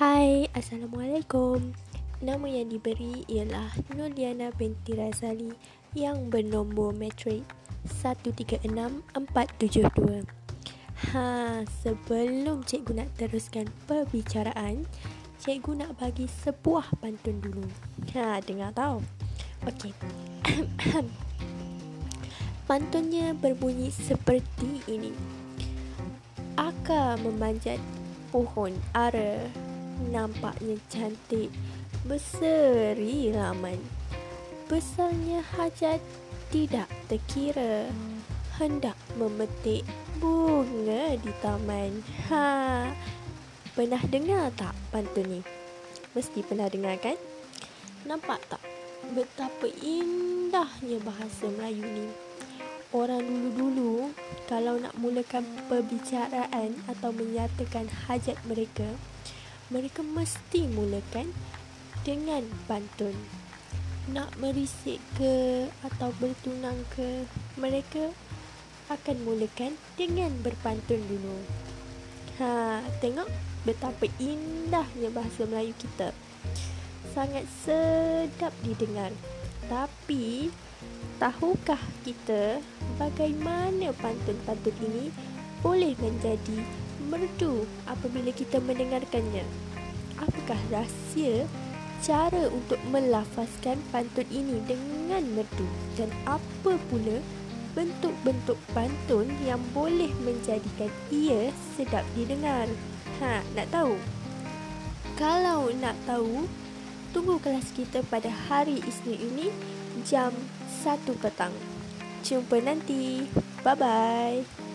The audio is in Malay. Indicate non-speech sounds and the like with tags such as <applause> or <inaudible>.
Hai, Assalamualaikum. Nama yang diberi ialah Nuliana binti Razali yang bernombor matrik 136472. Ha, sebelum cikgu nak teruskan perbicaraan, cikgu nak bagi sebuah pantun dulu. Ha, dengar tau. Okey. <coughs> Pantunnya berbunyi seperti ini. Akar memanjat pohon ara nampaknya cantik. Berseri raman. Besarnya hajat tidak terkira. Hendak memetik bunga di taman. Ha pernah dengar tak pantun ni? Mesti pernah dengar kan? Nampak tak betapa indahnya bahasa Melayu ni? Orang dulu-dulu kalau nak mulakan perbicaraan atau menyatakan hajat mereka mereka mesti mulakan dengan pantun. Nak merisik ke atau bertunang ke, mereka akan mulakan dengan berpantun dulu. Ha, tengok betapa indahnya bahasa Melayu kita. Sangat sedap didengar. Tapi, tahukah kita bagaimana pantun-pantun ini boleh menjadi merdu apabila kita mendengarkannya. Apakah rahsia cara untuk melafazkan pantun ini dengan merdu dan apa pula bentuk-bentuk pantun yang boleh menjadikan ia sedap didengar? Ha, nak tahu? Kalau nak tahu, tunggu kelas kita pada hari Isnin ini jam 1 petang. Jumpa nanti. Bye-bye.